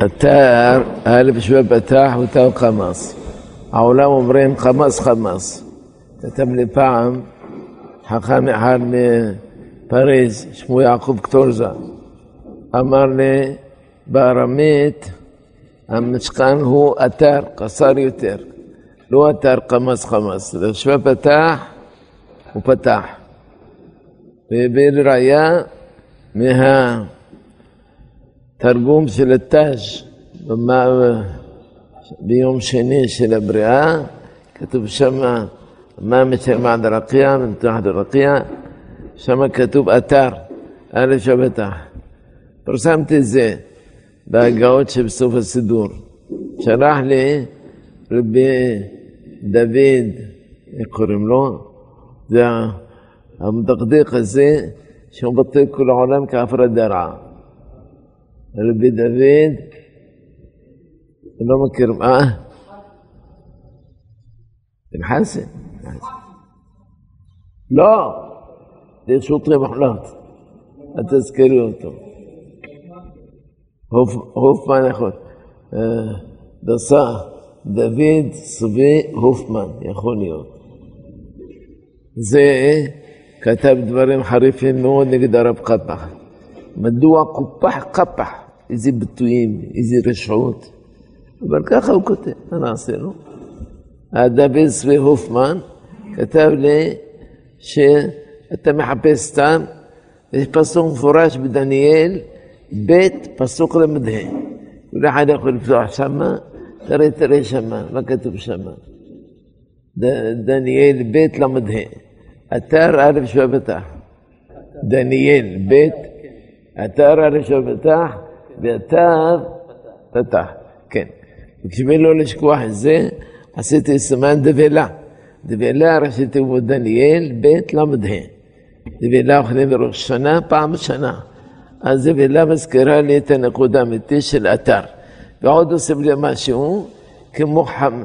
התאר, האלף שווה פתח ותאו חמאס. העולם אומרים חמאס חמאס. כתב לי פעם חכם אחד מפריז, שמו יעקב קטורזה, אמר לי בארמית המשכן הוא אתר קצר יותר, לא אתר חמאס חמאס, זה שווה פתח הוא פתח. והביא ראיה מה... תרגום של התאז' ביום שני של הבריאה, כתוב שם מה משמע דרקיע, מנתח דרקיע, שם כתוב אתר, א' שבטח. פרסמתי את זה בהגאות שבסוף הסידור. שלח לי רבי דוד, איך קוראים לו? זה המדקדק הזה, שהוא בטל כל העולם כהפרדה רעה. רבי דוד, אני לא מכיר, מה? בן חסן. לא, זה שוטרי מחלות. אל תזכרו אותו. הופמן יכול. דסה, דוד צבי הופמן, יכול להיות. זה כתב דברים חריפים מאוד נגד הרב קפח. מדוע קופח קפח? איזה ביטויים, איזה רשעות. אבל ככה הוא כותב, מה נעשה לו? דוד צבי הופמן כתב לי שאתה מחפש סתם, יש פסוק מפורש בדניאל, ב' פסוק ל"ה. כל אחד יכול לפתוח שמה, תראה, תראה שמה, מה כתוב שמה. דניאל ב' ל"ה. אתר א' שבטח. דניאל ב', אתר א' שבטח, ואתר פתח. כן. וכשבי לא לשכוח את זה, עשיתי סימן דבלה. דבלה ראשי תיבות דניאל, ב' ל"ה. דבלה אוכלים בראש שנה, פעם בשנה. אז דבלה מזכירה לי את הנקודה האמיתית של אתר. ועוד עושים לי משהו, כמו חמ...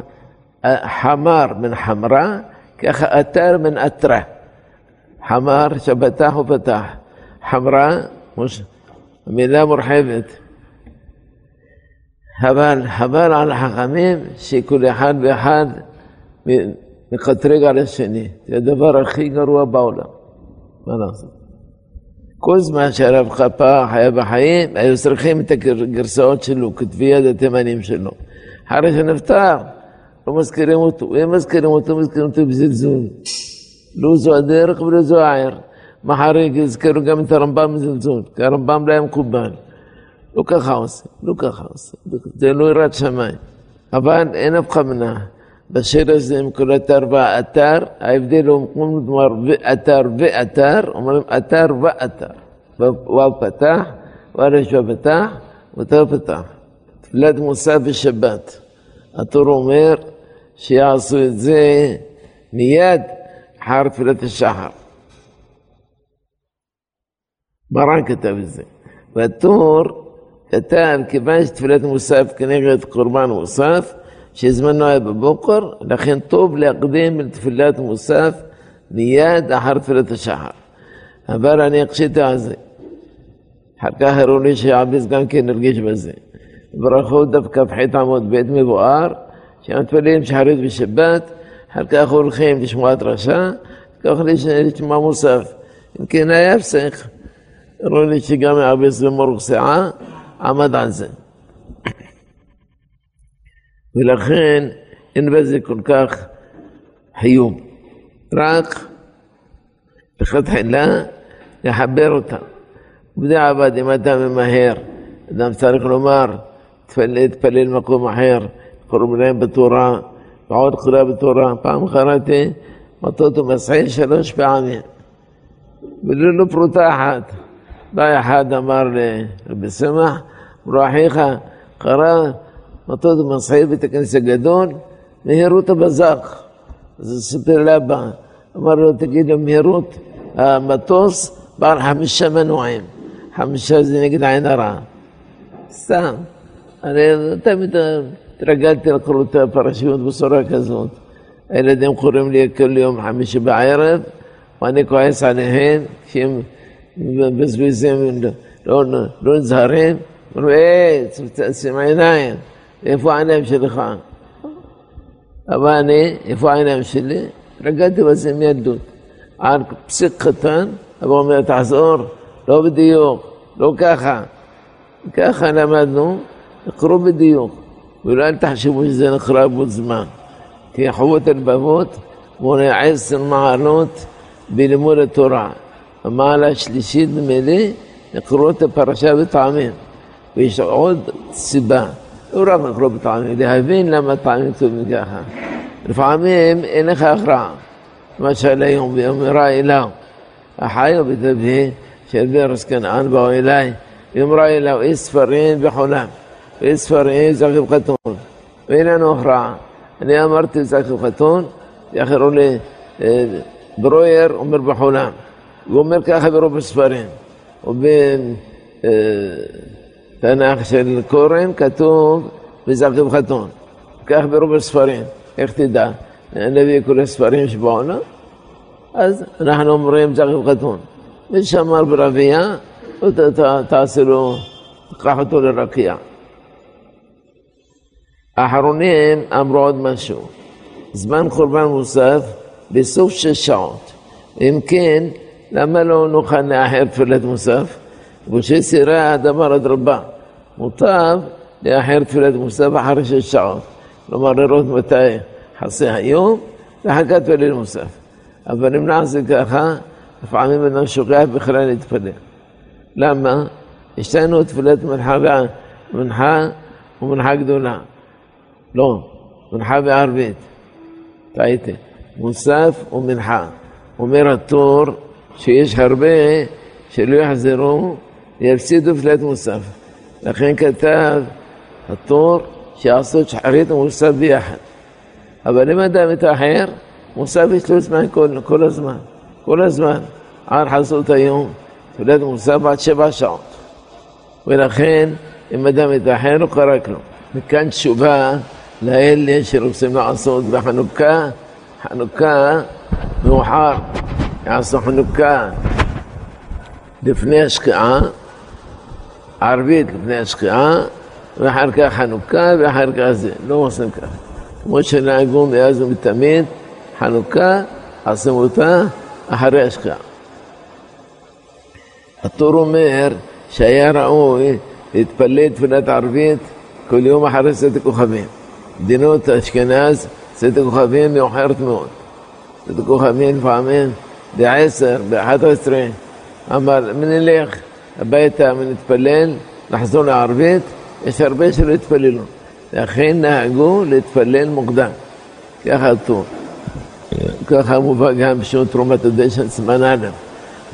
חמר מן חמרה, ככה אתר מן אתרה. חמר שפתח ופתח. חמרה, מילה מורחבת. אבל חבל על החכמים שכל אחד ואחד מקטרג על השני. זה הדבר הכי גרוע בעולם. מה לעשות? כל זמן שהרב חפ"ח היה בחיים, היו צריכים את הגרסאות שלו, כתבי יד התימנים שלו. אחרי שנפטר, לא מזכירים אותו. אם מזכירים אותו, מזכירים אותו בזלזול. לא זו הדרך ולא זו העיר. מחר יזכרו גם את הרמב"ם בזלזול, כי הרמב"ם לא היה מקובל. לא ככה עושה, לא ככה עושה. זה לא יראת שמיים. אבל אין הבחנה. בשיר הזה עם כל אתר ואתר, ההבדל הוא כלומר ואתר ואתר, אומרים אתר ואתר. וואו פתח, וארש ופתח, ותר פתח. תפילת מוסף בשבת. התור אומר שיעשו את זה מיד אחר תפילת השחר. מרן כתב את זה. והתור כתב, כיוון שתפילת מוסף כנגד קורבן מוסף, שזמנו היה בבוקר, לכן טוב להקדים לתפילת מוסף מיד אחר תפילת השחר. אבל אני אקשיתי על זה. אחר כך הראו לי שעביס גם כן הרגיש בזה. ברכות דף כ"ח עמוד ב' מבואר, שמתפללים שחרית בשבת, אחר כך הולכים לשמוע את רשע, כך לשמוע מוסף. אם כן היה הפסק. הראו לי שגם עביס במורך שיער עמד על זה. ולכן אין בזה כל כך חיוב. רק לכתחילה לחבר אותם. בדיעבד, אם אתה ממהר, אדם צריך לומר, תתפלל מקום אחר, קוראים להם בתורה, ועוד קריאה בתורה. פעם קראתי מטות ומסחי שלוש פעמים, וללא פרוטה אחת. בא אחד אמר לרבי סמך, אמרו אחיך, קרא מטות ומסחי בית הכנסת הגדול, מהירות הבזק. אז סיפר לאבא, אמר לו, תגיד לו, מהירות המטוס בעל חמישה מנועים. חמישה זה נגד עין הרע. סתם. אני תמיד התרגלתי לקרוא את הפרשיות בצורה כזאת. הילדים קוראים לי כל יום חמישי בערב, ואני כועס עליהם, כי הם מבזבזים, לא, לא נזהרים, אמרו, אה, תעצים עיניים, איפה העיניים שלך? אבל אני, איפה העיניים שלי? רגעתי בזה מילדות. על פסיק קטן, אבל אומר, תחזור, לא בדיוק, לא ככה. ככה למדנו, תקראו בדיוק, ולא אל תחשבו שזה נקרא בו זמן. כי חובות הלבבות מונה עשר מעלות בלימוד התורה. המעלה השלישית ממילא, נקראו את הפרשה בטעמים. ויש עוד סיבה, לא רק לקרוא בטעמים, להבין למה טעמים כתובים ככה. לפעמים אין לך הכרעה. למשל היום ביאמרה אליו, החיו בטבעי של ברס כנען באו אליי, יאמרה אליו איש ספרים בחולם, ואיש ספרים זכיב חתון, ואין לנו הכרעה. אני אמרתי זכיב חתון, יחרו לי ברויר אומר בחולם, הוא אומר ככה ברוב הספרים, ובתנ"ך של קורן כתוב בזכיב חתון, כך ברוב הספרים, איך תדע? נביא כל הספרים שבעולם, אז אנחנו אומרים זכיב חתון. מי שאמר ברבייה, תעשה לו, תקח אותו לרקיע. האחרונים אמרו עוד משהו, זמן חורבן מוסף בסוף שש שעות. אם כן, למה לא נוכל לאחר תפילת מוסף? גושי סירה הדבר אדרבה. מוטב לאחר תפילת מוסף אחרי שש שעות. כלומר, לראות מתי חסה היום וחכת תפילת מוסף. אבל אם נעשה ככה, לפעמים אדם שוכח בכלל להתפלל. למה? יש לנו תפילת מנחה, מנחה ומנחה גדולה. לא, מנחה וערבית. טעיתי. מוסף ומנחה. אומר התור שיש הרבה שלא יחזרו, יפסידו תפילת מוסף. לכן כתב התור שיעשו שחרית ומוסף ביחד. אבל אם אדם מתאחר, מוסף יש לו זמן כל, כל הזמן. כל הזמן. עד חסות היום, תפילת מוסף עד שבע שעות. ולכן, אם אדם מתאחר, לא קרה כלום. מכאן תשובה לאלה שרוצים לעשות בחנוכה, חנוכה מאוחר, יעשו חנוכה לפני השקיעה, ערבית לפני השקיעה, ואחר כך חנוכה, ואחר כך זה. לא עושים ככה. כמו שנהגו מאז ומתמיד, חנוכה, עושים אותה אחרי השקיעה. הטור אומר שהיה ראוי להתפלל תפילת ערבית כל יום אחרי צאת הכוכבים. מדינות אשכנז, צאת הכוכבים מאוחרת מאוד. צאת הכוכבים לפעמים בעשר, באחת עשרה. אמר, נלך הביתה ונתפלל, נחזור לערבית, יש הרבה שלא התפללו. לכן נהגו להתפלל מוקדם. ככה הטור. ככה מובא גם בשעות תרומת הדשן, סימן א'.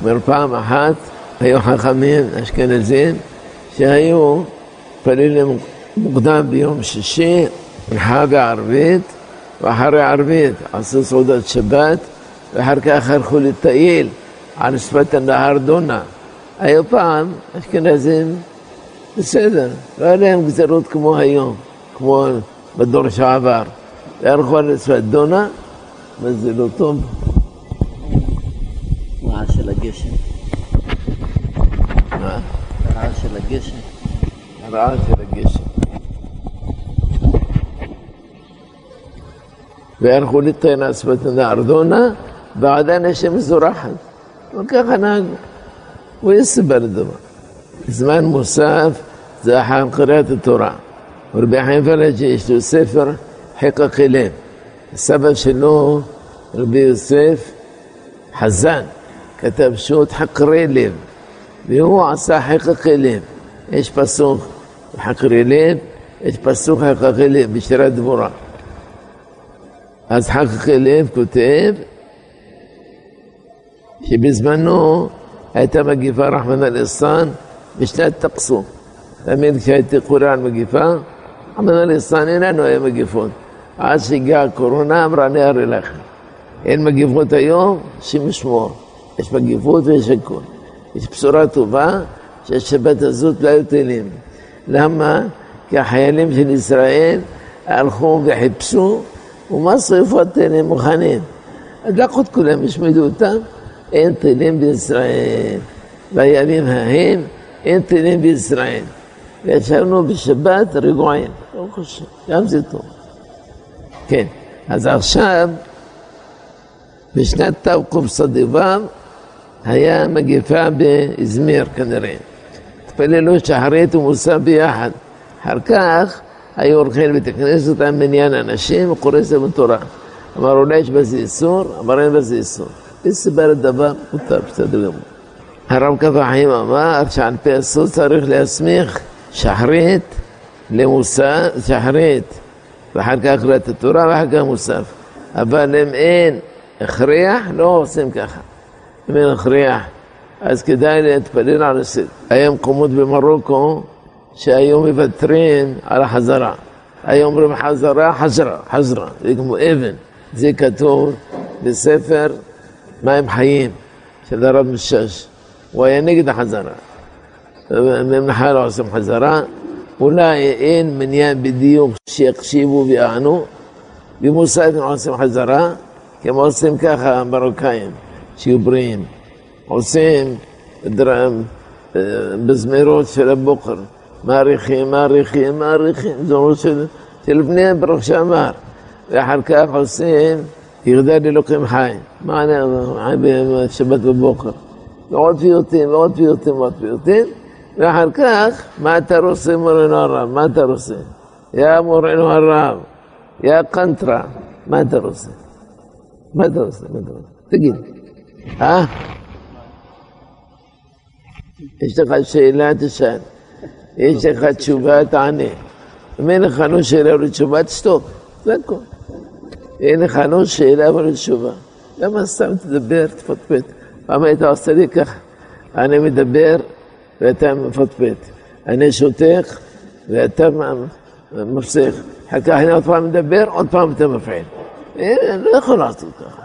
אומר פעם אחת היו חכמים אשכנזים שהיו מתפללים מוקדם ביום שישי, מנחה בערבית, ואחרי ערבית עשו סעודת שבת, ואחר כך הלכו לטייל על שפת הנהר דונה. היו פעם אשכנזים בסדר, לא היה להם גזרות כמו היום, כמו בדור שעבר. והלכו על שפת דונה, וזה לא טוב. רעש של הגשם. מה? רעש של הגשם. הרעה של הגשם. והלכו לטען על שפת הנהר ועדיין השמש זורחת. וככה נהגו. ויש סיבה לדבר. זמן מוסף זה אחר קריאת התורה. ורבי חיים פלאג'י יש לו ספר חיקק לב. הסבא שלו, רבי יוסף חזן, כתב שו"ת חקרי לב, והוא עשה חיקק לב. יש פסוק חקרי לב, יש פסוק חיקקי לב בשירת דבורה. אז חקקי לב כותב שבזמנו הייתה מגיפה רחמנא ליצלן בשנת תקסום. תמיד כשהייתי קורא על מגיפה, רחמנא ליצלן אין לנו היה מגיפות. עד שהגיעה הקורונה אמרה אני אראה לכם. אין מגיפות היום, השם ישמור. יש מגיפות ויש הכול. יש בשורה טובה שהשבת הזאת לא היו טילים. למה? כי החיילים של ישראל הלכו וחיפשו ומה שריפות טילים מוכנים. אז לקחו את כולם, השמידו אותם, אין טילים בישראל. בימים ההם אין טילים בישראל. וישבנו בשבת רגועים, ברוך השם, גם זה טוב. כן, אז עכשיו, בשנת תקס"ו היה מגפה באזמיר כנראה. התפללו שחרית ומוסף ביחד. אחר כך היו הולכים לבית הכנסת, היה מניין אנשים וקורא ספר תורה. אמר אולי יש בזה איסור? אמר אין בזה איסור. הסבר לדבר, מותר, בסדר גמור. הרב כף החיים אמר שעל פי הסוד צריך להסמיך שחרית למוסף, שחרית, ואחר כך קריאת התורה ואחר כך מוסף. אבל אם אין הכרח, לא עושים ככה. אם אין הכרח, אז כדאי להתפלל על הסדר. היה מקומות במרוקו שהיו מוותרים על החזרה. היו אומרים חזרה, חזרה, חזרה, זה כמו אבן. זה כתוב בספר מים חיים של הרב משש. הוא היה נגד החזרה. ממלכה לא עושים חזרה. אולי אין מניין בדיוק שיקשיבו ויענו. במוסד הם עושים חזרה, כי הם עושים ככה המרוקאים, שיהיו בריאים. עושים דרם, בזמירות של הבוקר, מעריכים, מעריכים, מעריכים, זמרות של, של בני ברוך שאמר. ואחר כך עושים ירדה לאלוקים חי. מה בשבת בבוקר? ועוד פיוטים, ועוד פיוטים, ועוד פיוטים. ואחר כך, מה אתה רוצה מורנו הרב? מה אתה רוצה? יא מורנו הרב, יא קנטרה, מה אתה רוצה? מה אתה רוצה? מה אתה רוצה? תגיד. אה? יש לך שאלה, תשאל. יש לך תשובה, תענה. אם אין לך לא שאלה או תשובה, תשתוק. זה הכל. אין לך לא שאלה ולא תשובה. למה סתם תדבר, תפטפט? פעם היית עושה לי ככה, אני מדבר ואתה מפטפט. אני שותק ואתה מפסיק. אחר כך אני עוד פעם מדבר, עוד פעם אתה מפעיל. אני לא יכול לעשות ככה.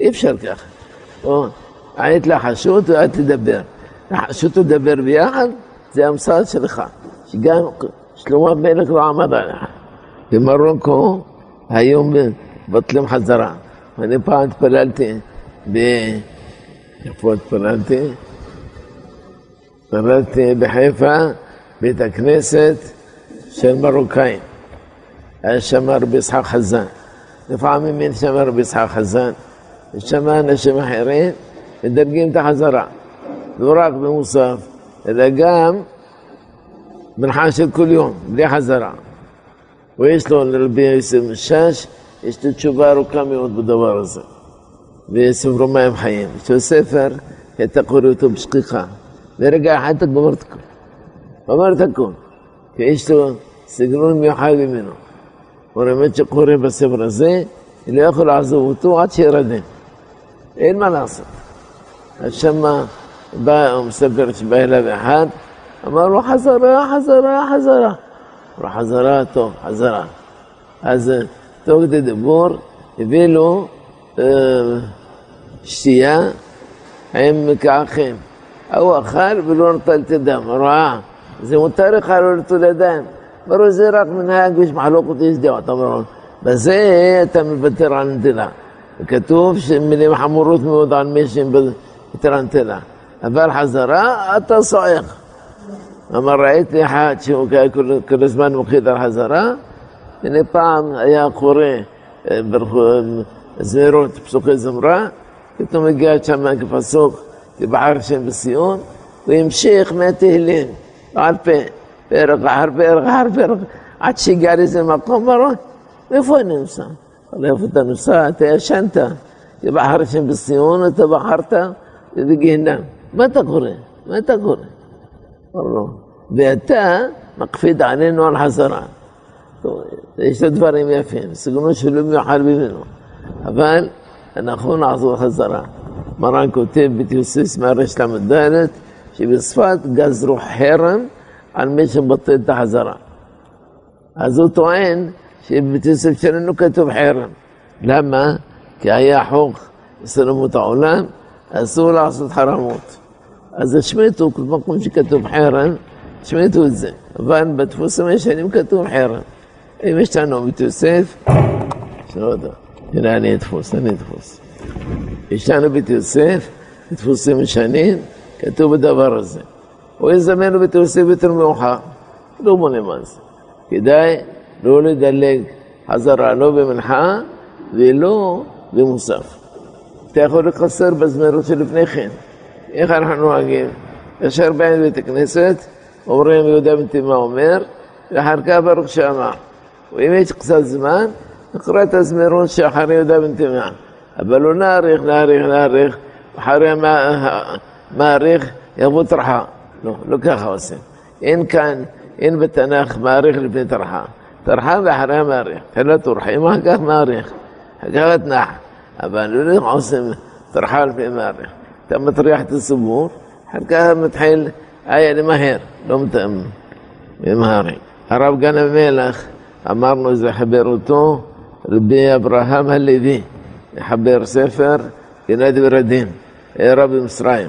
אי אפשר ככה. או, היית לחשות ואל תדבר. לחשות לדבר ביחד, זה המסד שלך. שגם שלמה המלך לא עמד עליך. במרוקו היום מבטלים חזרה. אני פעם התפללתי ב... איפה התפללתי? התפללתי בחיפה, בית הכנסת של מרוקאים. היה שם רבי יצחק חזן. לפעמים אין שם רבי יצחק חזן. יש שם אנשים אחרים מדרגים את החזרה. לא רק במוסף, אלא גם מנחה של כל יום, בלי חזרה. ויש לו לרבי יוסף משש, יש לו תשובה ארוכה מאוד בדבר הזה. וספרו מים חיים. יש לו ספר, אתה קורא אותו בשכיחה. ברגע אחד אתה גומר את הכל. גמר את הכל. כי יש לו סגנון מיוחד ממנו. הוא באמת שקורא בספר הזה, לא יכול לעזוב אותו עד שירדם. אין מה לעשות. אז שמה בא, הוא מספר שבא אליו אחד, אמר לו חזרה, חזרה, חזרה. אמר חזרה, טוב, חזרה. אז תוך כדי דיבור הביא לו אה, שתייה עם מקעחים. ההוא אכל ולא נטל את הדם, ראה, זה מותר לך לא לטול ידיים. אמרו, זה רק מנהג, יש מחלוקת, יש דעות. אמרו, בזה אתה מוותר על נטילה. כתוב שמילים חמורות מאוד על מי שמוותר על נטילה. אבל חזרה, אתה צועק. אמר, ראיתי אחד שהוא כל הזמן מוקד על חזרה, הנה פעם היה קורא זמירות, פסוקי זמרה, פתאום הגיע שם כפסוק, כבחר שם בסיון, והמשיך מהתהילים, בעל פה, פרק אחר פרק אחר פרק, עד שהגיע לאיזה מקום בראש, ואיפה אני נוסע? אמר איפה אתה נוסע? אתה ישנת, כבחר שם בסיון, אתה בחרת בגיהנם. מה אתה קורא? מה אתה קורא? אמר לו, ואתה מקפיד עלינו על חזרה. יש לו דברים יפים, סגנון שלא מיוחד ממנו, אבל אנחנו נחזור חזרה. מרן כותב בתיוסיס מהרשת ל"ד, שבצפת גזרו חרם על מי שמבטל את החזרה. אז הוא טוען שבתיוסיף שלנו כתוב חרם. למה? כי היה חוק סלמות העולם, אסור לעשות חרמות. אז השמיטו, כל מקום שכתוב חרם, השמיטו את זה. אבל בדפוסים הישנים כתוב חרם. אם יש לנו בית יוסף, שלא יודע, הנה אני אתפוס, אני אתפוס. יש לנו בית יוסף, דפוסים ישנים, כתוב בדבר הזה. הוא יזמן לו בית יוסף יותר מאוחר. לא מונה מס. כדאי לא לדלג חזרה, לא במנחה ולא במוסף. אתה יכול לקצר בזמירות שלפני כן. איך אנחנו נוהגים? ישר באים לבית הכנסת, אומרים יהודה בן תימה אומר, ואחר כך ברוך שאמר. ואם יש קצת זמן, נקרא את הזמירות שאחרי יהודה בן תימה. אבל לא נאריך, נאריך, נאריך, אחרי המאריך יבוא טרחה. לא, לא ככה עושים. אין כאן, אין בתנ"ך מאריך לפני טרחה. טרחה ואחריה מאריך. תחילה טורחים, אחר כך מאריך. אחר כך אתנח. אבל לא עושים טרחה לפני מאריך. אתה מטריח את הציבור, אחר כך מתחיל היה למהר, לא ממהרים. הרב גן המלך, אמרנו זה חבר אותו, רבי אברהם הלוי, לחבר ספר גנד ורדים, היה רבי מצרים.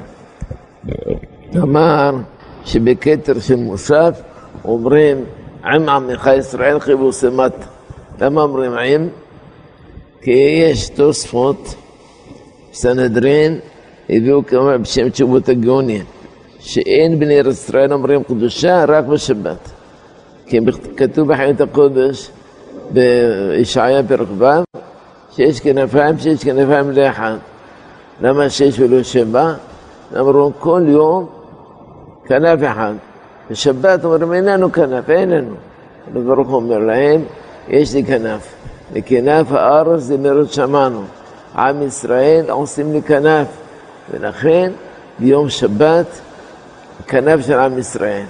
אמר שבכתר של מוסף אומרים עם עמך ישראל חיבוס מת. למה אומרים עם? כי יש תוספות, סנהדרין, הביאו כמה בשם תשובות הגאוני, שאין בני ישראל אומרים קדושה רק בשבת. כי כתוב בחיות הקודש, בישעיה פרק ו', שיש כנפיים, שיש כנפיים לאחד. למה שש ולא שבע? אמרו כל יום כנף אחד. בשבת אומרים אין לנו כנף, אין לנו. ברוך הוא אומר להם, יש לי כנף. וכנף הארץ זה מרד שמענו. עם ישראל עושים לי כנף. ולכן ביום שבת כנף של עם ישראל.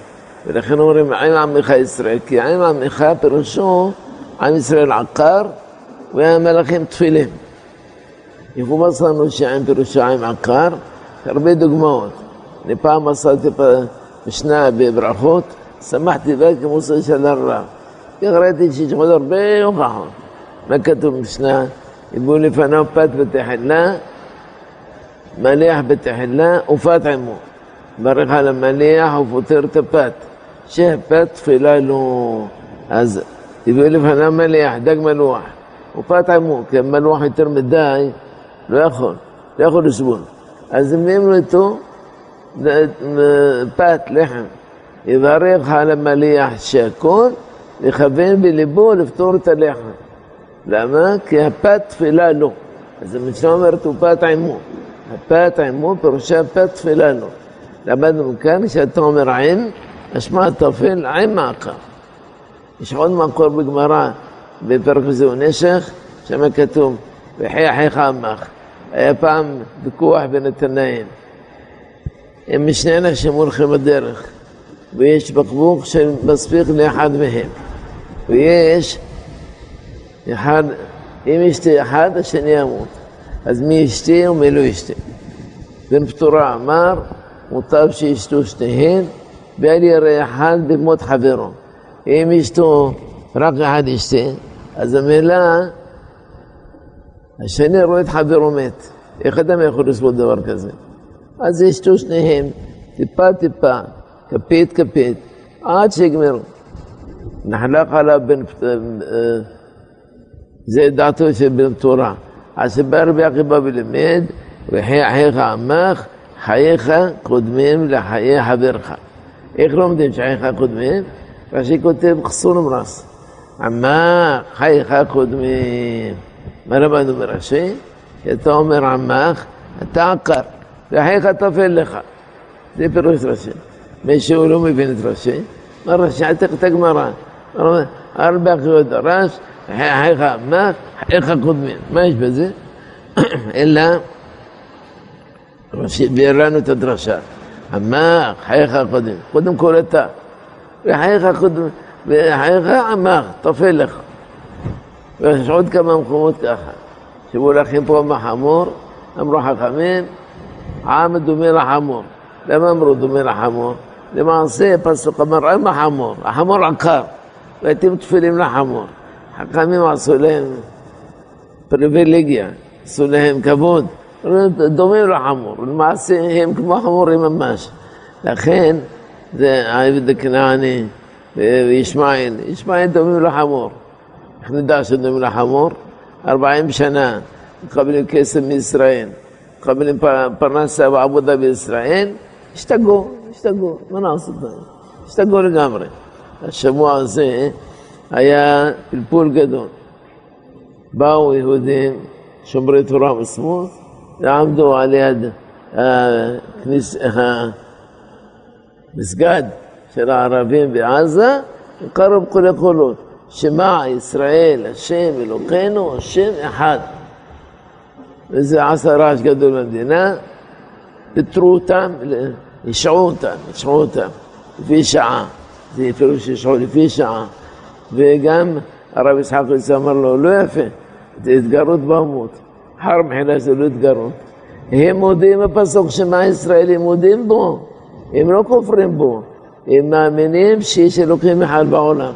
ולכן אומרים עם עמך ישראל, כי עם עמך פירושו עם ישראל עקר והמלאכים תפילים. יכובס לנו שעם פירושו עם עקר, הרבה דוגמאות. אני פעם עשיתי משנה בברכות, שמחתי בה כמוסר של הרב. כך ראיתי שיש עוד הרבה הוכחות. מה כתוב במשנה? הביאו לפניו פת בתחילה, מליח בתחילה ופת עמו. ברך על המליח ופותר את הפת. שהפת תפילה לו. אז הביאו לפניו מליח, דג מלוח. ופת עמו, כי המלוח יותר מדי, לא יכול, לא יכול לסבול. אז מביאים לו איתו פת, לחם. יברך על המליח שהכל, יכוון בליבו לפתור את הלחם. למה? כי הפת תפילה לו. אז המשנה אומרת, הוא פת עמו. הפת עמו פירושה פת תפילה לו. למדנו כאן, כשאתה אומר עם, משמע תפל עם מעקר. יש עוד מקור בגמרא, בפרק זהו נשך, שם כתוב, וחי אחיך עמך. היה פעם ויכוח בין התנאים. הם משני אנשים הולכים בדרך, ויש בקבוק שמספיק לאחד מהם. ויש אחד, אם ישתה אחד, השני ימות. אז מי ישתה ומי לא ישתה. בן פטורה אמר, מוטב שישתו שתיהן, ואל ירא אחד במות חברו. אם ישתו, רק אחד ישתה, אז המילה, השני רואה את חברו מת. איך אדם יכול לסבול דבר כזה? אז ישתו שניהם, טיפה טיפה, כפית כפית, עד שיגמרו. נחלק עליו בן... זה דעתו של בן תורה. אז בא רבי עקיבא ולימד, וחי חייך עמך, חייך קודמים לחיי חברך. איך לומדים שחייך קודמים? רש"י כותב חסון ומרס. עמך, חייך קודמים. מה למדנו ברש"י? כשאתה אומר עמך, אתה עקר, וחייך טפל לך. זה פירוש רש"י. מי שהוא לא מבין את רש"י, מה רש"י? אל תקרא את הגמרא. ארבע חיות דרש, חייך עמך, חייך קודמים. מה יש בזה? אלא רש"י ביאר לנו את הדרשה. עמך, חייך קודם. קודם כל אתה. וחייך קודם, וחייך עמך, טפל לך. ויש עוד כמה מקומות ככה. שמולכים פה מחמור, אמרו חכמים, עם דומה לחמור. למה אמרו דומה לחמור? למעשה פסוק אמר עם החמור, החמור עקר, והייתם תפילים לחמור. חכמים עשו להם פריבילגיה, עשו להם כבוד, דומים לחמור, למעשה הם כמו חמורים ממש. לכן זה העבד הכנעני וישמעאל, ישמעאל דומים לחמור. איך נדע שדומים לחמור? ארבעים שנה מקבלים כסף מישראל, מקבלים פרנסה ועבודה בישראל, השתגעו, השתגעו, מה נעשות? השתגעו לגמרי. השבוע הזה היה פלפול גדול. באו יהודים שומרי תורה וסמוס ועמדו על יד הכניס, המסגד של הערבים בעזה וקראו בכל הקולות שמע ישראל השם אלוקינו השם אחד וזה עשה רעש גדול במדינה פיטרו אותם, השעו אותם, השעו אותם לפי שעה זה פירוש השעו לפי שעה וגם הרב יצחק יצא אמר לו לא יפה זה התגרות באומות חר מחילה זה לא התגרות הם מודים בפסוק שמע ישראל, הם מודים בו, הם לא כופרים בו, הם מאמינים שיש אלוקים אחד בעולם.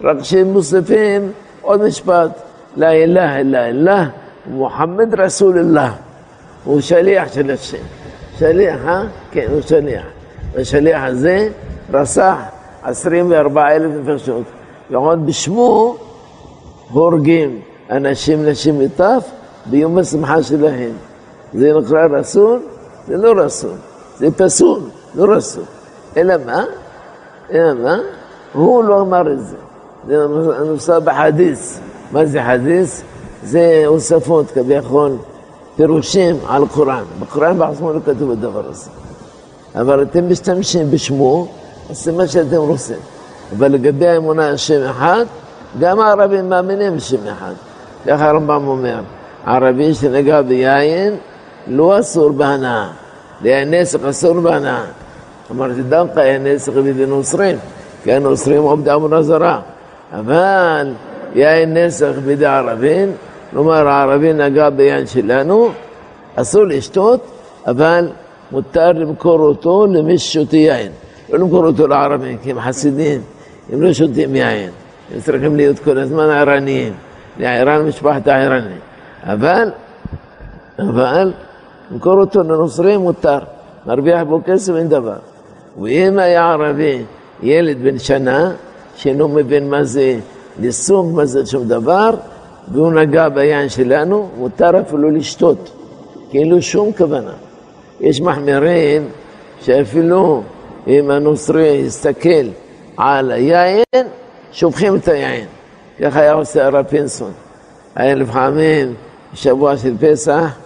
רק שהם מוסיפים עוד משפט, לא אילה אלא אללה, מוחמד רסול אללה. הוא שליח של השם. שליח, אה? כן, הוא שליח. והשליח הזה רסח 24 אלף נפשות. ועוד בשמו הורגים אנשים, נשים וטף ביום השמחה שלהם. זה נקרא רסול? זה לא רסול, זה פסול, לא רסול. אלא מה? אלא מה? הוא לא אמר את זה. זה נוסע בחדיס. מה זה חדיס? זה הוספות כביכול, פירושים על קוראן. בקוראן בעצמו לא כתוב הדבר הזה. אבל אתם משתמשים בשמו, זה מה שאתם רוצים. אבל לגבי האמונה השם אחד, גם הערבים מאמינים בשם אחד. ככה הרמב"ם אומר, ערבי שנגע ביין, לא אסור בהנאה, ליין נסך אסור בהנאה. אמרתי דווקא יין נסך בידי נוצרים, כי הנוצרים עובדי עבודה זרה. אבל יין נסך בידי ערבים, כלומר הערבי נגע ביין שלנו, אסור לשתות, אבל מותר למכור אותו למי ששותה יין. לא למכור אותו לערבים, כי הם חסידים, הם לא אבל, אבל למכור אותו לנוצרים מותר, מרוויח בו כסף אין דבר. ואם היה ערבי, ילד בן שנה, שאינו מבין מה זה לסוג, מה זה שום דבר, והוא נגע ביין שלנו, מותר אפילו לשתות, כאילו שום כוונה. יש מחמירים שאפילו אם הנוצרי יסתכל על היין, שופכים את היין. ככה היה עושה הרב פינסון. היה לפעמים שבוע של פסח,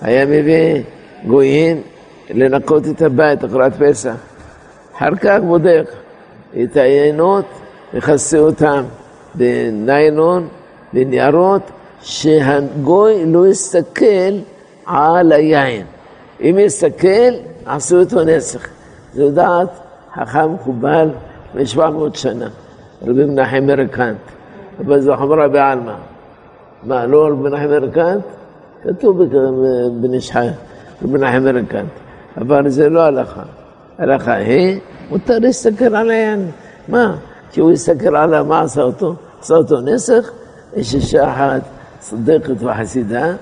היה מביא גויים לנקות את הבית לקראת פסח. אחר כך בודק את היינות, מכסה אותם בניילון, בניירות, שהגוי לא יסתכל על היין. אם יסתכל, עשו אותו נסח. זו דעת חכם מקובל מ-700 שנה, רבי מנחם מרקנט. אבל זו חמרה בעלמא. מה, לא רבי מנחם מרקנט? כתוב בנשחי, רבי מנחם מרקנט. אבל זה לא הלכה. הלכה היא, מותר להסתכל על העין. מה? כשהוא יסתכל עליה, מה עשה אותו? עשה אותו נסח, יש אישה אחת צדקת וחסידה,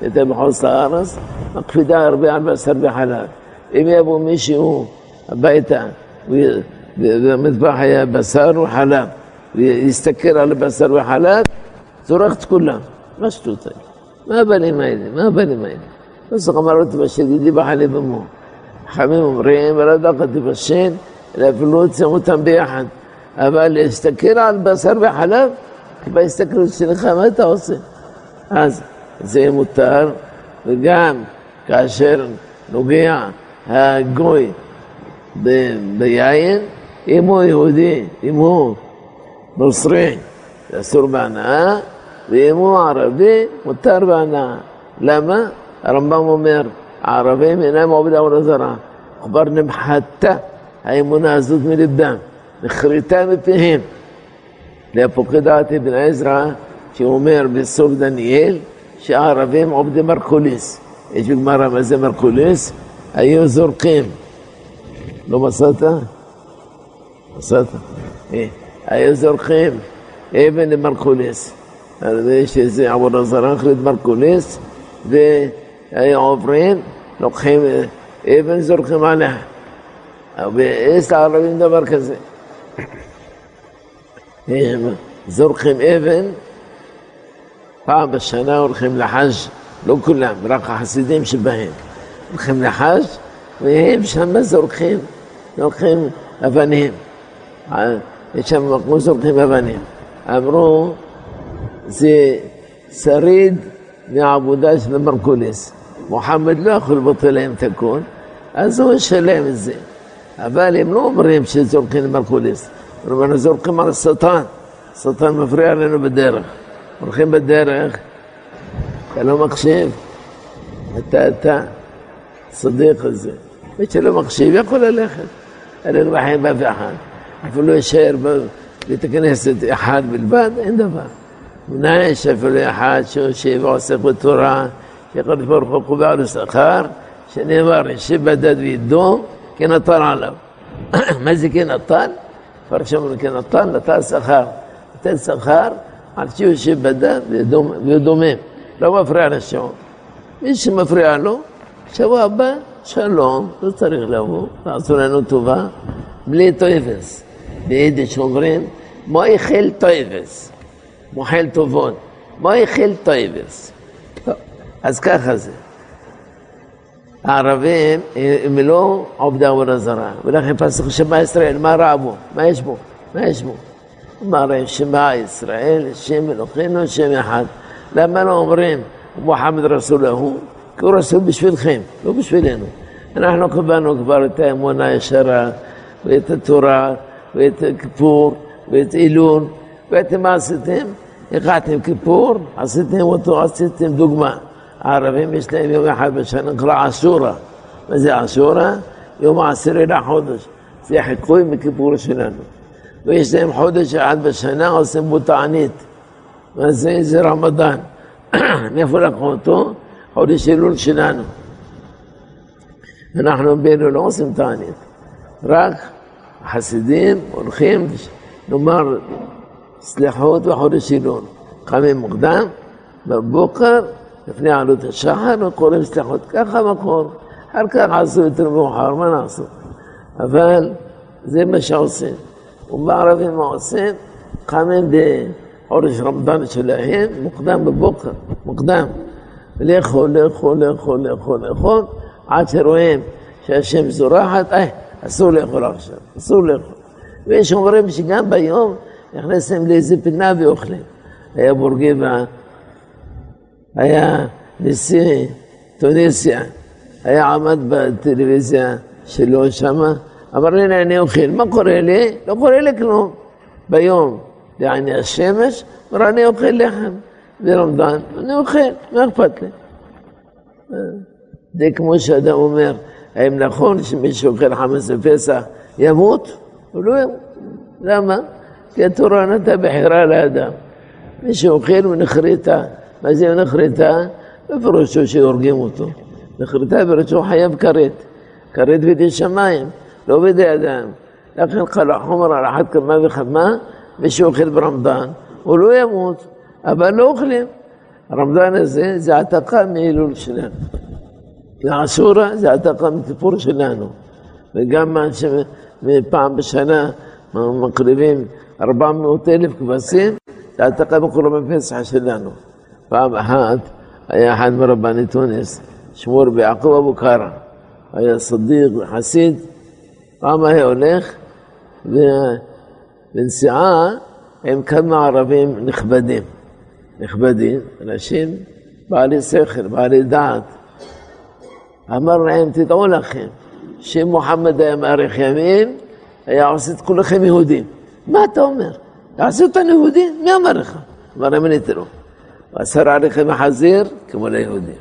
הייתה בחוץ לארץ, מקפידה הרבה על בשר וחלב. אם יבוא מישהו הביתה, במטבח היה בשר וחלב, ויסתכל על בשר וחלב, זורק את כולם. מה הבנים האלה? מה הבנים האלה? בסוף אמר לו תבשל ידי בחלב אמו. חכמים אומרים, ולא דווקא תבשל, אלא אפילו יוצאים אותם ביחד. אבל להסתכל על בשר וחלב, בהסתכלות שלך, מה אתה עושה? אז זה מותר, וגם כאשר נוגע הגוי ב- ביין, אם הוא יהודי, אם הוא נוצרי, אסור בהנאה, ואם הוא ערבי, מותר בהנאה. למה? הרמב"ם אומר, הערבים אינם עובדי עבודה זרה. כבר נמחתה האמונה הזאת מלבם, נחרטה מפיהם. להפוקד דעת אבן עזרא, שאומר בסוף דניאל, שהערבים עובדי מרקוליס. יש בגמרא מה זה מרקוליס? היו זורקים. לא מצאת? מצאת? אה, היו זורקים אבן למרקוליס. יש איזה עבודה זרה אחרת מרקוליס, והיו עוברים, לוקחים אבן, זורקים עליה. ויש לערבים דבר כזה. הם זורקים אבן, פעם בשנה הולכים לחאג', לא כולם, רק החסידים שבהם. הולכים לחאג' והם שם זורקים, לוקחים אבנים. יש שם מקום זורקים אבנים. אמרו, זה שריד מהעבודה של מרקוליס. מוחמד לא יכול לבטל להם את הכל, אז הוא ישלם את זה. אבל הם לא אומרים שזורקים למרקוליס, הם אומרים, זורקים על השטן. השטן מפריע לנו בדרך. הולכים בדרך, אתה לא מקשיב, אתה, אתה, צדיק הזה. מי שלא מקשיב יכול ללכת. אין לנו בחיים באף אחד. אפילו יישאר בבית הכנסת אחד בלבד, אין דבר. מנין יש אפילו אחד שיושב ועוסק בתורה, שהקדוש ברוך הוא קובע לו שכר, שנאמר, ישב בדד וידו, כנתן עליו. מה זה כנתן? פרשם כנתן, נתן שכר. נותן שכר על שיושב בדד ודומם. לא מפריע לשעון. מי שמפריע לו, שבוע הבא, שלום, לא צריך לבוא, תעשו לנו טובה, בלי טויבס. ביידיש אומרים, מויחל טויבס, מוחל טובות, מויחל טויבס. אז ככה זה. הערבים הם לא עובדי עבודה זרה, ולכן פסוק שמע ישראל, מה רע בו? מה יש בו? מה יש בו? אמר שמע ישראל, השם אלוקינו, השם אחד. למה לא אומרים מוחמד رسوله? כי הוא رسول בשבילכם, לא בשבילנו. אנחנו קבענו כבר את האמונה הישרה, ואת התורה, ואת כיפור, ואת אילון, ואתם מה עשיתם? לקחתם כיפור, עשיתם אותו, עשיתם דוגמה. הערבים יש להם יום אחד בשנה, נקרא עשורה. מה זה עשורה? יום העשירי לחודש. זה חיקוי מכיפור שלנו. ויש להם חודש אחד בשנה, עושים בו תענית. מה זה? זה רמדאן. מאיפה לקחו אותו? חודש אלול שלנו. אנחנו בינו לא עושים תענית, רק חסידים הולכים, נאמר סליחות וחודש אלול. קמים מוקדם, בבוקר, לפני עלות השחר, וקוראים סליחות. ככה מקור. אחר כך עשו יותר מאוחר, מה נעשו? אבל זה מה שעושים. ובערבים מה עושים? קמים בחודש רמדאן שלהם, מוקדם בבוקר, מוקדם. לאכול, לאכול, לאכול, לאכול, לאכול, עד שרואים שהשם זורחת, אה, אסור לאכול עכשיו, אסור לאכול. ויש אומרים שגם ביום נכנסים לאיזה פינה ואוכלים. היה בורגיבה, היה נשיא טוניסיה, היה עמד בטלוויזיה שלו שמה, אמר לי, אני אוכל, מה קורה לי? לא קורה לי כלום. ביום, יעני השמש, אמר אני אוכל לחם. ברמדאן, אני אוכל, מה אכפת לי? זה כמו שאדם אומר, האם נכון שמי שאוכל חמץ בפסח ימות? הוא לא ימות. למה? נתנה בחירה לאדם. מי שאוכל הוא נחריתה. מה זה נחריתה? בפירושו שהורגים אותו. נחריתה בפירושו חייב כרת. כרת בידי שמיים, לא בידי אדם. לכן חל החומר על אחת כמה וכמה, מי שאוכל ברמדאן, הוא לא ימות. אבל לא אוכלים. הרמדאן הזה זה העתקה מאלול שלנו. לעשורה זה העתקה מכיפור שלנו. וגם מה שפעם בשנה מקריבים 400 אלף כבשים, זה העתקה מקורבן פסח שלנו. פעם אחת היה אחד מרבני תוניס, שמור ביעקב אבו קרא, היה סדיק וחסיד, פעם היה הולך, ובנסיעה עם כמה ערבים נכבדים. נכבדים, אנשים בעלי שכל, בעלי דעת. אמר להם, תדעו לכם, שאם מוחמד היה מאריך ימים, היה עושה את כולכם יהודים. מה אתה אומר? יעשו אותנו יהודים? מי אמר לך? אמר להם, אני תראו. אסר עליכם החזיר כמו ליהודים.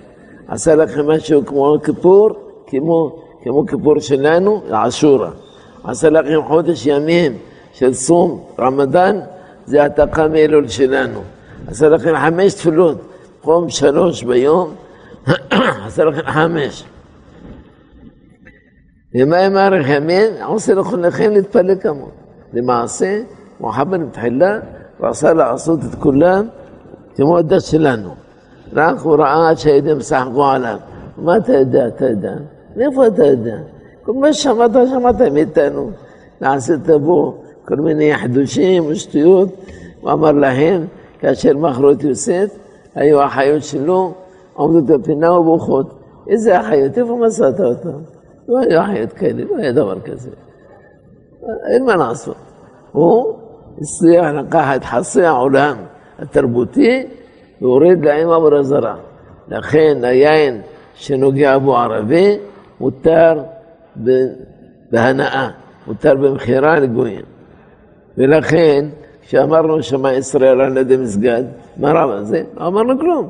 עשה לכם משהו כמו כיפור, כמו, כמו כיפור שלנו, עשורה. עשה לכם חודש ימים של צום, רמדאן, זה העתקה מאלול שלנו. עשה לכם חמש תפילות, חום שלוש ביום, עשה לכם חמש. ומה עם ימין? עושה לכם להתפלל כמוהו. למעשה, מוחמד תחילה רצה לעשות את כולם כמו הדת שלנו. רק הוא ראה שהידים שחקו עליו. מה אתה יודע? אתה יודע. מאיפה אתה יודע? כל מה ששמעת, שמעת מאיתנו. נעשית בו כל מיני חידושים ושטויות. הוא אמר להם, כאשר מכרו את יוסף, היו החיות שלו עומדות בפינה ובוכות. איזה החיות? איפה מצאת אותן? לא היו החיות כאלה, לא היה דבר כזה. אין מה לעשות. הוא הצליח לקחת את חסי העולם התרבותי והוריד להם עבודה זרה. לכן היין שנוגע בו ערבי מותר בהנאה, מותר במכירה לגויים. ולכן, כשאמרנו שמע ישראל על ידי מסגד, מה רע בזה? לא אמרנו כלום.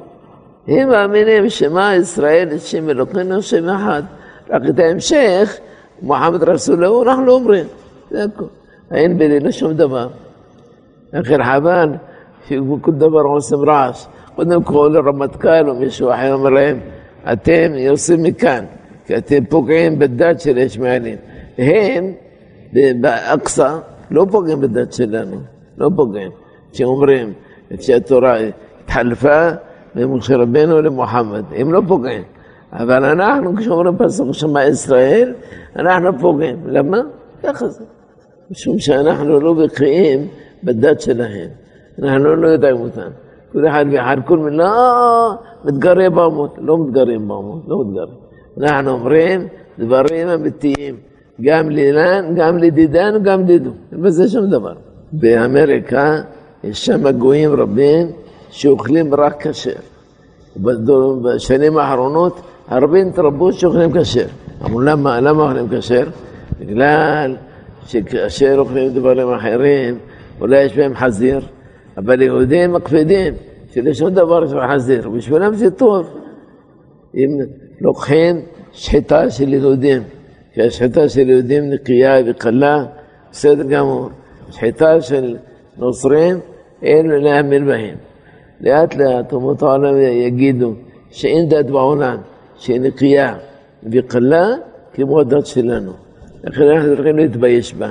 הם מאמינים שמע ישראל את שם אלוקינו שם אחד. רק את ההמשך, מוחמד רסולו, אנחנו לא אומרים. זה הכול. אין בינינו שום דבר. לכן חבל שכל דבר עושים רעש. קודם כל רמטכ"ל או מישהו אחר אומר להם, אתם יוצאים מכאן, כי אתם פוגעים בדת של הישמעאלים. הם באקצא לא פוגעים בדת שלנו, לא פוגעים. כשאומרים שהתורה התחלפה ממשה רבנו למוחמד, הם לא פוגעים. אבל אנחנו, כשאומרים פסוק שמע ישראל, אנחנו פוגעים. למה? ככה זה. משום שאנחנו לא בקיאים בדת שלהם. אנחנו לא יודעים אותם. כל אחד ואחד, כל מילה, לא, מתגרה באומות. לא מתגרים באומות, לא מתגרים. אנחנו אומרים דברים אמיתיים. גם לילן, גם לדידן, גם לידו. אין בזה שום דבר. באמריקה יש שם גויים רבים שאוכלים רק כשר. בשנים האחרונות הרבה התרבו שאוכלים כשר. אמרו למה, למה אוכלים כשר? בגלל שכאשר אוכלים דברים אחרים, אולי יש בהם חזיר, אבל יהודים מקפידים שלשום דבר של חזיר, בשבילם זה טוב. אם לוקחים שחיטה של יהודים, שהשחיטה של יהודים נקייה וקלה, בסדר גמור. שחיטה של נוצרים, אין להאמין בהם. לאט לאט אומות העולם יגידו שאין דת בעולם שהיא נקייה וקלה כמו הדת שלנו. לכן אנחנו צריכים להתבייש בה.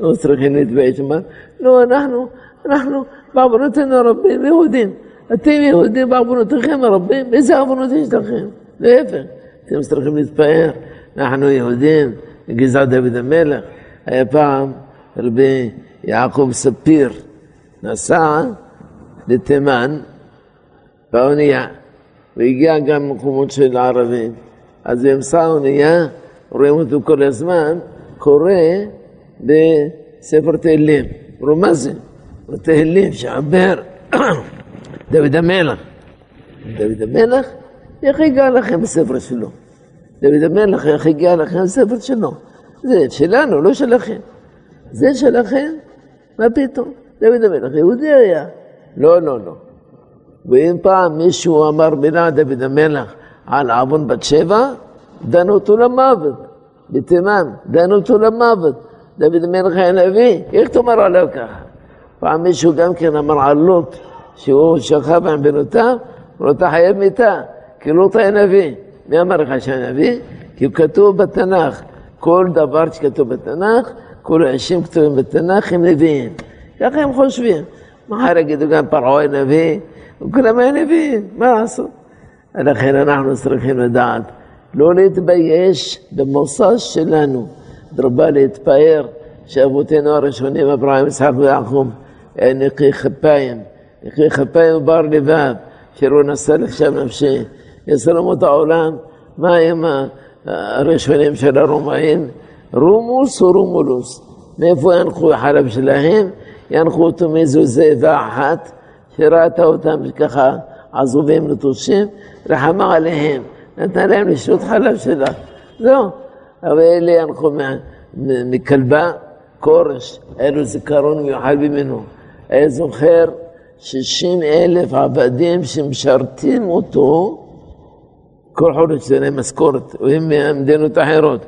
לא צריכים להתבייש בה. לא, אנחנו, אנחנו בעוונותינו הרבים יהודים. אתם יהודים בעוונותיכם הרבים, איזה עוונות יש לכם? להפך, אתם צריכים להתפאר. אנחנו יהודים, גזע דוד המלך. היה פעם רבי יעקב ספיר נסע לתימן באונייה, והגיע גם למקומות של הערבים. אז באמצע האונייה, רואים אותו כל הזמן, קורא בספר תהילים. אמרו, מה זה? תהילים שעבר דוד המלך. דוד המלך, איך הגע לכם בספר שלו? דוד המלך, איך הגיע לכם בספר שלו? זה שלנו, לא שלכם. זה שלכם? מה פתאום? דוד המלך יהודי היה. לא, לא, לא. ואם פעם מישהו אמר מילה דוד המלך על עוון בת שבע, דנו אותו למוות. בתימן, דנו אותו למוות. דוד המלך היה נביא, איך תאמר עליו ככה? פעם מישהו גם כן אמר על לוט, שהוא שכב עם בנותיו, אמר לו, אתה חייב מיתה, כי לוט היה נביא. מי אמר לך שהיה נביא? כי כתוב בתנ"ך. כל דבר שכתוב בתנ"ך, כל האנשים כתובים בתנ"ך הם נביאים. ככה הם חושבים. מחר יגידו גם פרעה נביא, וכולם היה נביאים, מה לעשות? לכן אנחנו צריכים לדעת, לא להתבייש במוסד שלנו. דרבה להתפאר שאבותינו הראשונים, אברהם, יצחק ויעקב, נקי כפיים, נקי כפיים ובר לבב, שלא נסה לשם נפשי. יסלמות העולם, מה הם הראשונים של הרומאים? רומוס או רומולוס? מאיפה ינחו החלב שלהם? ינחו אותו מאיזו זאבה אחת שראתה אותם ככה עזובים נטושים, רחמה עליהם, נתנה להם לשתות חלב שלה. זהו. אבל אלה ינחו מכלבה, כורש, היה לו זיכרון מיוחד ממנו. היה זוכר שישים אלף עבדים שמשרתים אותו כל חודש זה להם משכורת, והם מהמדינות האחרות.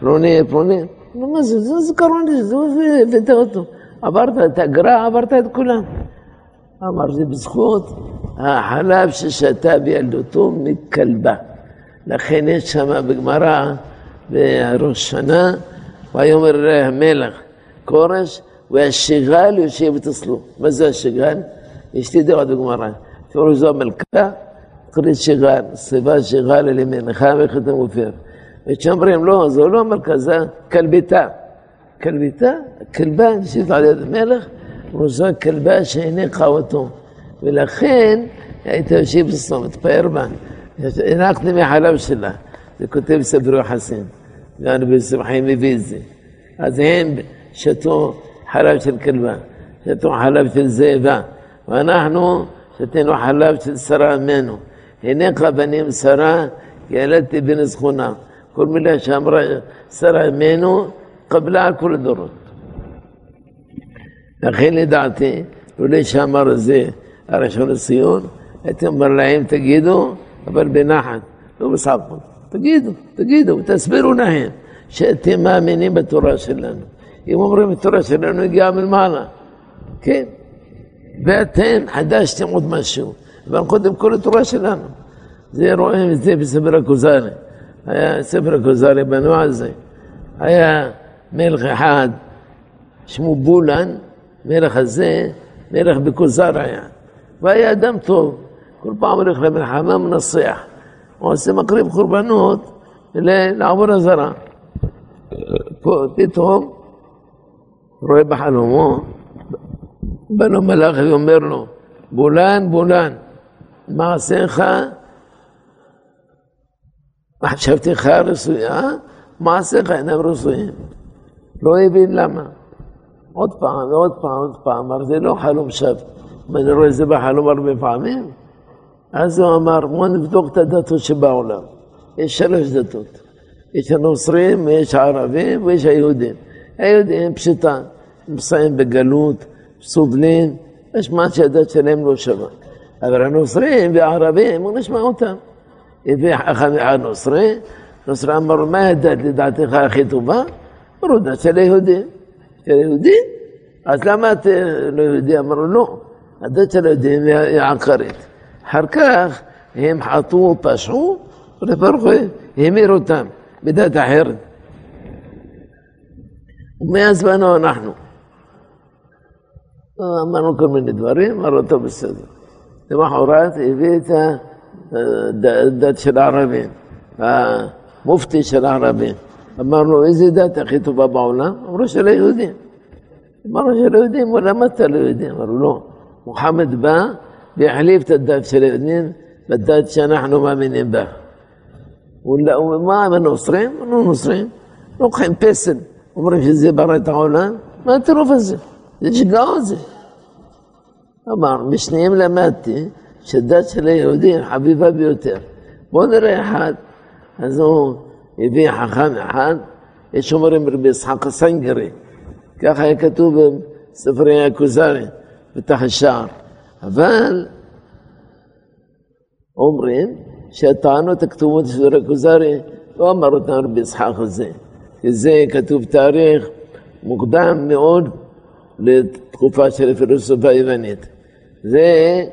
פלוני, פלוני, מה זה, זה זיכרון, זה הבאת אותו. עברת את הגרע, עברת את כולם. אמר, זה בזכות החלב ששתה בילדותו מכלבה. לכן יש שם בגמרא, בראש שנה, ויאמר המלך, כורש, והשגל יושב ותסלו. מה זה השגל? יש שתי דעות בגמרא. פירוש זו המלכה, תקרית שגל, שיבה שגל אלימינך וחתם ופר. ושאומרים, לא, זו לא המלכה, זה כלביתה. כלביתה, כלבה נשאית על יד המלך, וזו כלבה שהניחה אותו. ולכן היית יושב בסוף, מתפאר בה. הנקתי מהחלב שלה. זה כותב ספר יוחסין. גם בשמחים מביא את זה. אז הם שתו חלב של כלבה. שתו חלב של זאבה, ואנחנו שתינו חלב של שרה ממנו. הנך בנים שרה, ילדתי בן זכונה. כל מילה שאמרה שרה ממנו, קבלה על כל הדורות. לכן לדעתי, לולא שאמר זה הראשון לציון, הייתי אומר להם, תגידו, אבל בנחת, לא בסעפות. תגידו, תגידו, תסבירו להם שאתם מאמינים בתורה שלנו. אם אומרים התורה שלנו הגיעה מלמעלה, כן. ואתם חדשתם עוד משהו, אבל קודם כל התורה שלנו. זה רואים את זה בספר הכוזרי. היה ספר הכוזרי בנו על זה. היה מלך אחד, שמו בולן, מלך הזה, מלך בכוזר היה. והיה אדם טוב, כל פעם הולך למלחמה מנצח. הוא עושה מקריב קורבנות לעבור הזרה. פתאום רואה בחלומו, בנו מלאך ואומר לו, בולן, בולן, מעשיך, מחשבתך רצויה, מעשיך אינם רצויים. לא הבין למה. עוד פעם ועוד פעם ועוד פעם, אמר, זה לא חלום שווא. אני רואה את זה בחלום הרבה פעמים. אז הוא אמר, בואו נבדוק את הדתות שבעולם. יש שלוש דתות. יש הנוצרים, ויש הערבים, ויש היהודים. היהודים פשוטה, מסיים בגלות, סובלים, יש מה שהדת שלהם לא שווה. אבל הנוצרים והערבים, הוא נשמע אותם. הביא אחד נוצרי, נוצרי אמר מה הדת לדעתך הכי טובה? אמרו, דת של היהודים. של היהודים? אז למה אתה לא יהודי? אמר לו, לא, הדת של היהודים היא עקרית. אחר כך הם חטאו, פשעו, ולברוך המיר אותם בדת אחרת. ומאז באנו אנחנו. אמרנו כל מיני דברים, אמרנו טוב בסדר. למחרת הביא את הדת של הערבים, המופתי של הערבים. אמרנו, איזה דת הכי טובה בעולם? אמרו של היהודים. אמרנו של היהודים, למה אתה לא יהודי? אמרו, לא. מוחמד בא והחליף את הדת של היהודים בדת שאנחנו מאמינים בה. ומה הם הנוצרים? אנחנו נוצרים. לוקחים פסל, אומרים שזה ברא את העולם, מה הטירוף הזה? זה שיגעון זה. אמר, משניהם למדתי שהדת של היהודים חביבה ביותר. בואו נראה אחד. אז הוא הביא חכם אחד, יש אומרים רבי יצחק הסנגרי, ככה היה כתוב בספרי הכוזרי, בתח השער. אבל אומרים שהטענות הכתובות של הכוזרי לא אמר אותן רבי יצחק הזה, זה כתוב תאריך מוקדם מאוד לתקופה של הפילוסופיה היוונית. זה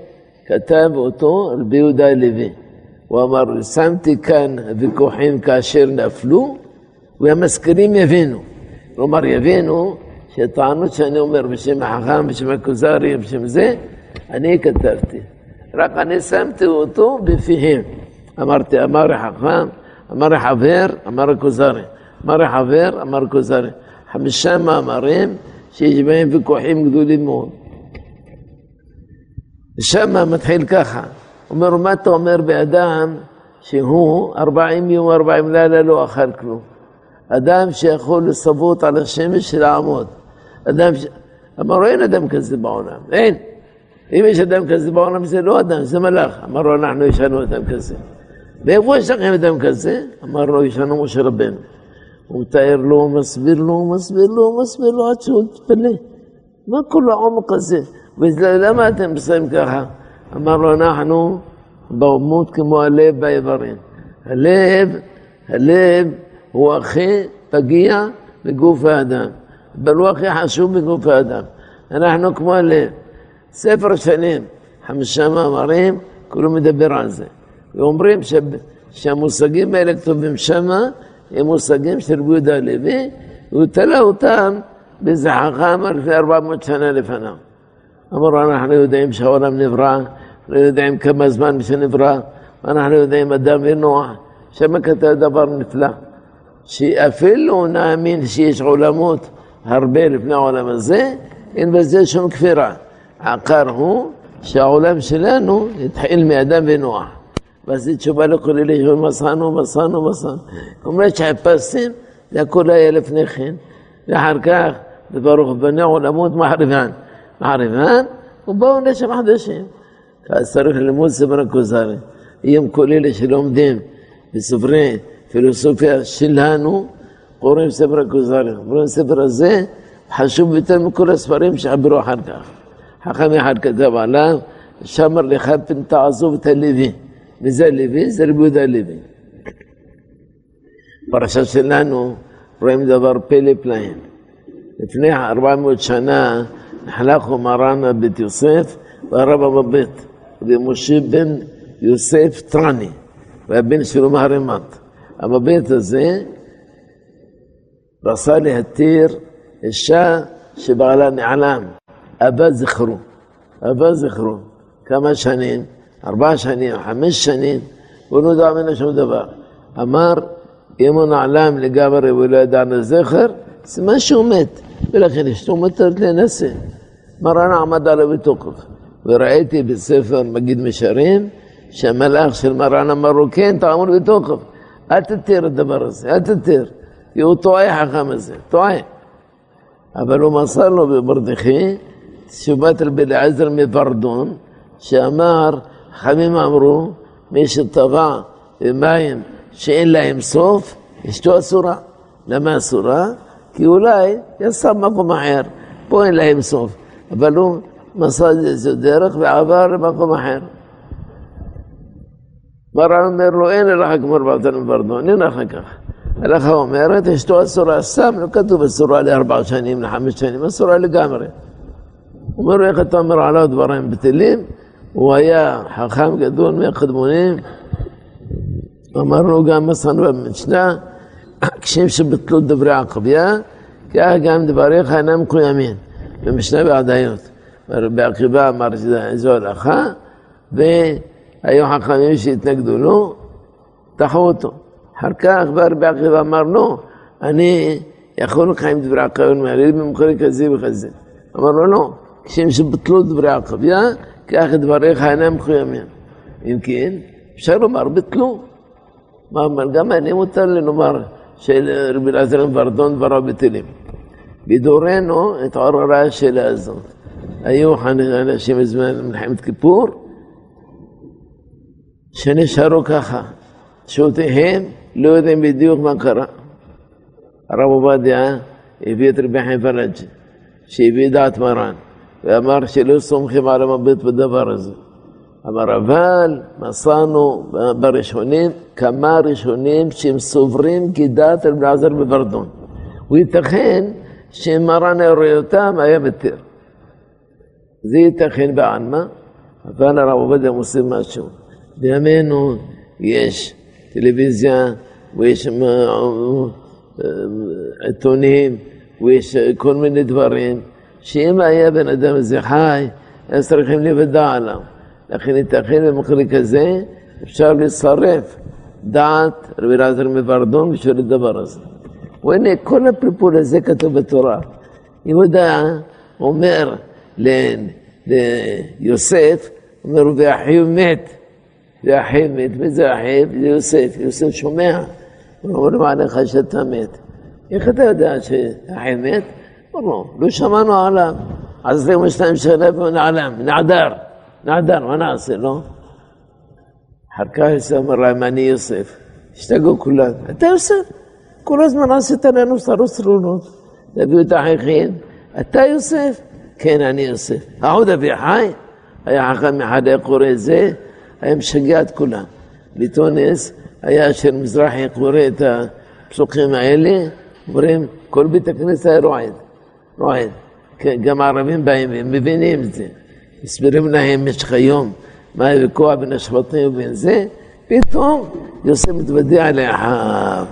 כתב אותו רבי יהודה הלוי. הוא אמר, שמתי כאן ויכוחים כאשר נפלו, והמזכירים יבינו. כלומר, יבינו שהטענות שאני אומר בשם החכם, בשם הכוזרי, בשם זה, אני כתבתי. רק אני שמתי אותו בפיהם. אמרתי, אמר החכם, אמר החבר, אמר הכוזרי. אמר החבר, אמר הכוזרי. חמישה מאמרים שיש בהם ויכוחים גדולים מאוד. ושם מתחיל ככה, אומר, מה אתה אומר באדם שהוא ארבעים יום, ארבעים לילה לא אכל כלום? אדם שיכול לסבות על השמש לעמוד. אדם ש... אמרו, אין אדם כזה בעולם, אין. אם יש אדם כזה בעולם, זה לא אדם, זה מלאך. אמרו, אנחנו יש לנו אדם כזה. ואיפה יש לכם אדם כזה? אמר לו, יש לנו משה רבנו. הוא מתאר לו, מסביר לו, מסביר לו, מסביר לו, עד שהוא מתפלא. מה כל העומק הזה? ולמה אתם מסיים ככה? אמר לו, אנחנו באומות כמו הלב באיברים. הלב, הלב הוא הכי פגיע בגוף האדם, אבל הוא הכי חשוב בגוף האדם. אנחנו כמו הלב. ספר שנים, חמישה מאמרים, כולו מדבר על זה. ואומרים ש... שהמושגים האלה כתובים שמה, הם מושגים של רבי יהודה הלוי, והוא תלה אותם באיזה חכם לפני 400 שנה לפניו. אמרו, אנחנו יודעים שהעולם נברא, לא יודעים כמה זמן שנברא, אנחנו יודעים אדם ונוח. שם כתב דבר נפלא, שאפילו נאמין שיש עולמות הרבה לפני העולם הזה, אין בזה שום כפירה. העיקר הוא שהעולם שלנו התחיל מאדם ונוח. ואז זו תשובה לכל אלה שמסענו, מסענו, מסענו. אומרת שחיפשתם, זה הכל היה לפני כן, ואחר כך, וברוך בני עולמות מחריבן. מעריבן, ובאו נשם חדשים. אז צריך ללמוד ספר הכוזרי. היום כל אלה שלומדים בספרי פילוסופיה שלנו, קוראים ספר הכוזרי. קוראים ספר הזה חשוב יותר מכל הספרים שחברו אחר כך. חכם אחד כתב עליו, שמר לך פן תעזוב את הלוי. וזה לוי? זה רבי יהודה לוי. פרשה שלנו רואים דבר פלא פלאים. לפני 400 שנה נחלקו מרן בית יוסף והרב הבבית, ומשה בן יוסף טרני, והבן שלו מהרמת. הבבית הזה רצה להתיר אישה שבעלה נעלם, אבא זכרו, אבא זכרו, כמה שנים, ארבע שנים, חמש שנים, הוא לא יודע ממנו שום דבר. אמר, אם הוא נעלם לגמרי ולא ידע זכר, סימן שהוא מת, ולכן אשתו מותרת להינשא. מרן עמד עליו בתוקף. וראיתי בספר מגיד משרים, שהמלאך של מרן אמר לו, כן, תעמוד בתוקף. אל תתיר את הדבר הזה, אל תתיר. כי הוא טועה חכם הזה, טועה. אבל הוא מסר לו במרדכי, תשובת רבי אליעזר מפרדון, שאמר, חכמים אמרו, מי שטבע במים שאין להם סוף, אשתו אסורה. למה אסורה? כי אולי יצא במקום אחר, פה אין להם סוף. אבל הוא מסר איזה דרך ועבר למקום אחר. מרן אומר לו, אין לך כמו רבתנו מברדון, אין לך כך. הלכה אומרת, אשתו אסורה, סתם לא כתוב אסורה לארבע שנים, לחמש שנים, אסורה לגמרי. אומר לו, איך אתה אומר עליו דברים בטלים? הוא היה חכם גדול מהקדמונים. אמרנו גם מסרנו במשנה, כשם שבטלו דברי עקביה, כך גם דבריך אינם מקוימים. במשנה בעדיות. רבי עקיבא אמר שזו הלכה, והיו חכמים שהתנגדו לו, דחו אותו. אחר כך בא רבי עקיבא אמר לו, אני יכול לך עם דברי עקיבא, מעליל במקורי כזה וכזה. אמר לו, לא, כשם שבטלו דברי עקיבא, כך דבריך אינם מחוימים. אם כן, אפשר לומר בטלו. מה, גם מותר לי לומר של רבי אלעזר ורדון דבריו בטלים. בדורנו התעוררה השאלה הזאת. היו אנשים בזמן מלחמת כיפור שנשארו ככה, שעותיהם לא יודעים בדיוק מה קרה. הרב עובדיה הביא את רבי חיים פלאג'י, שהביא דעת מרן, ואמר שלא סומכים על המביט בדבר הזה. אמר, אבל מצאנו בראשונים כמה ראשונים שהם סוברים כדעת רבי אלעזר בברדון. וייתכן שאם מרן היה מתיר. זה ייתכן בעלמא, אבל הרב עובדיה מוסיף משהו. בימינו יש טלוויזיה ויש עיתונים ויש כל מיני דברים שאם היה בן אדם הזה חי, אז צריכים לוודע עליו. לכן ייתכן במקרה כזה אפשר לצרף דעת רבי אלעזר מברדון בשביל הדבר הזה. והנה כל הפלפול הזה כתוב בתורה. יהודה אומר ליוסף, אומר, ואחיו מת, ואחיו מת, מי זה אחיו? זה יוסף, יוסף שומע, הוא אומר לו עליך שאתה מת. איך אתה יודע שאחיו מת? לו, לא שמענו עליו. אז 22 שנה ונעלם, נעדר, נעדר, מה נעשה, לא? אחר כך יוסף אומר להם, אני יוסף. השתגעו כולם, אתה יוסף? כל הזמן עשית לנו שרוס תלונות, תביאו את האחיכם. אתה יוסף? כן, אני יוסף. העוד אבי חי, היה חכם אחד, היה קורא את זה, היה משגע את כולם. בתונס היה אשר מזרחי קורא את הפסוקים האלה, אומרים, כל בית הכנסת היה רועד, רועד. כן, גם הערבים באים, הם מבינים את זה. מסבירים להם במשך היום מה הוויכוח בין השבטים ובין זה, פתאום יוסף מתוודע לאחיו.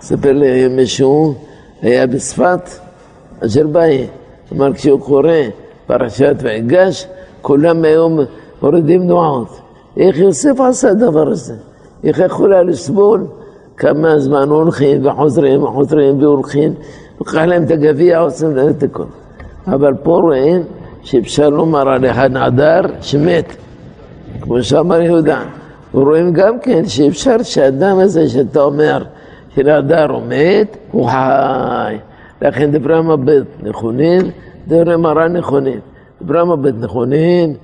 ספר לי מישהו, היה בצפת, אשר באי, אמר כשהוא קורא פרשת ויגש, כולם היום מורידים דמעות. איך יוסף עשה הדבר הזה? איך יכול היה לסבול כמה זמן הולכים וחוזרים וחוזרים והולכים, לקח להם את הגביע, עושים להם את הכל. אבל פה רואים שאפשר לומר על אחד נעדר שמת, כמו שאמר יהודה. ורואים גם כן שאפשר שהאדם הזה שאתה אומר, שנעדר הוא מת, הוא חי. לכן דברי המבט נכונים, דברי מרן נכונים. ברמה בית נכונים,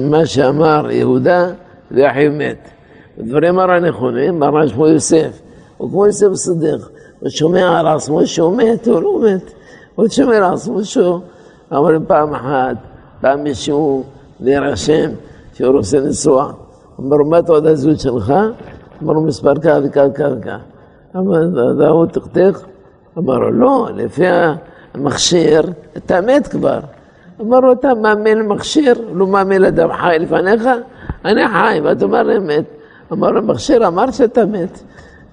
מה שאמר יהודה, ואחיו מת. הדברים הרי נכונים, מרן שמו יוסף. הוא כמו יוסף סדיק, הוא שומע על עצמו שהוא מת, הוא לא מת. הוא שומע על עצמו שהוא, אמר פעם אחת, פעם מישהו להירשם שהוא רוצה לנסוע. אמר לו, מה תעודת הזהות שלך? אמר לו, מספר כך וכך וכך. אמר, הוא תכתך? אמר לו, לא, לפי המכשיר, אתה מת כבר. אמר לו, אתה מאמין למכשיר, לא מאמין לאדם חי לפניך? אני חי, ואתה אומר לי מת. אמר לו, המכשיר אמר שאתה מת.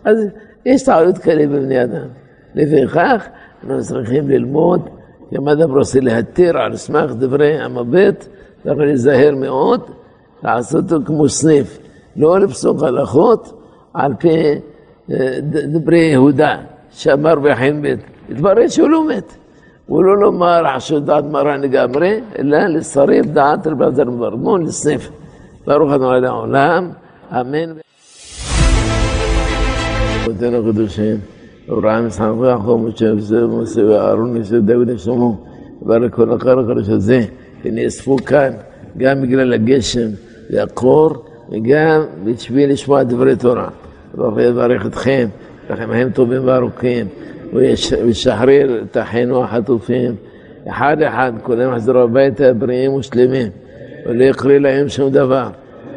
אז יש טעויות כאלה בבני אדם. לפיכך, אנחנו צריכים ללמוד, אם אדם רוצה להתיר על סמך דברי המבט, צריך להיזהר מאוד, לעשות אותו כמו סניף, לא לפסוק הלכות על פי דברי יהודה, שאמר בחן בית. התברר שהוא לא מת. הוא לא לומר חשוד דעת מרן לגמרי, אלא לשרף דעת רבי עזר מברמון לסניף. ברוך אדוני לעולם, אמן. אותנו הקדושים, אברהם, יצחק ויעקב, משה ומשה ואהרון, משה דוד ושלמה, וברק כל החלק הזה, שנאספו כאן, גם בגלל הגשם והקור, וגם בשביל לשמוע דברי תורה. ברוך יברך אתכם, לכם חיים טובים וארוכים, וישחרר את אחינו החטופים, אחד אחד, כולם יחזרו הביתה בריאים ושלמים, ולא יקרה להם שום דבר.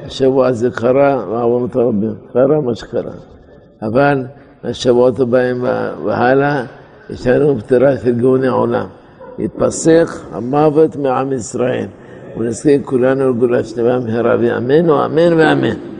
השבוע הזה קרה, ועוונות רבים, קרה מה שקרה. אבל השבועות הבאים והלאה, יש לנו פטירה של גאוני עולם. יתפסק המוות מעם ישראל, ונזכה כולנו לגאולה שלמה מהרה, ואמן ואמן ואמן.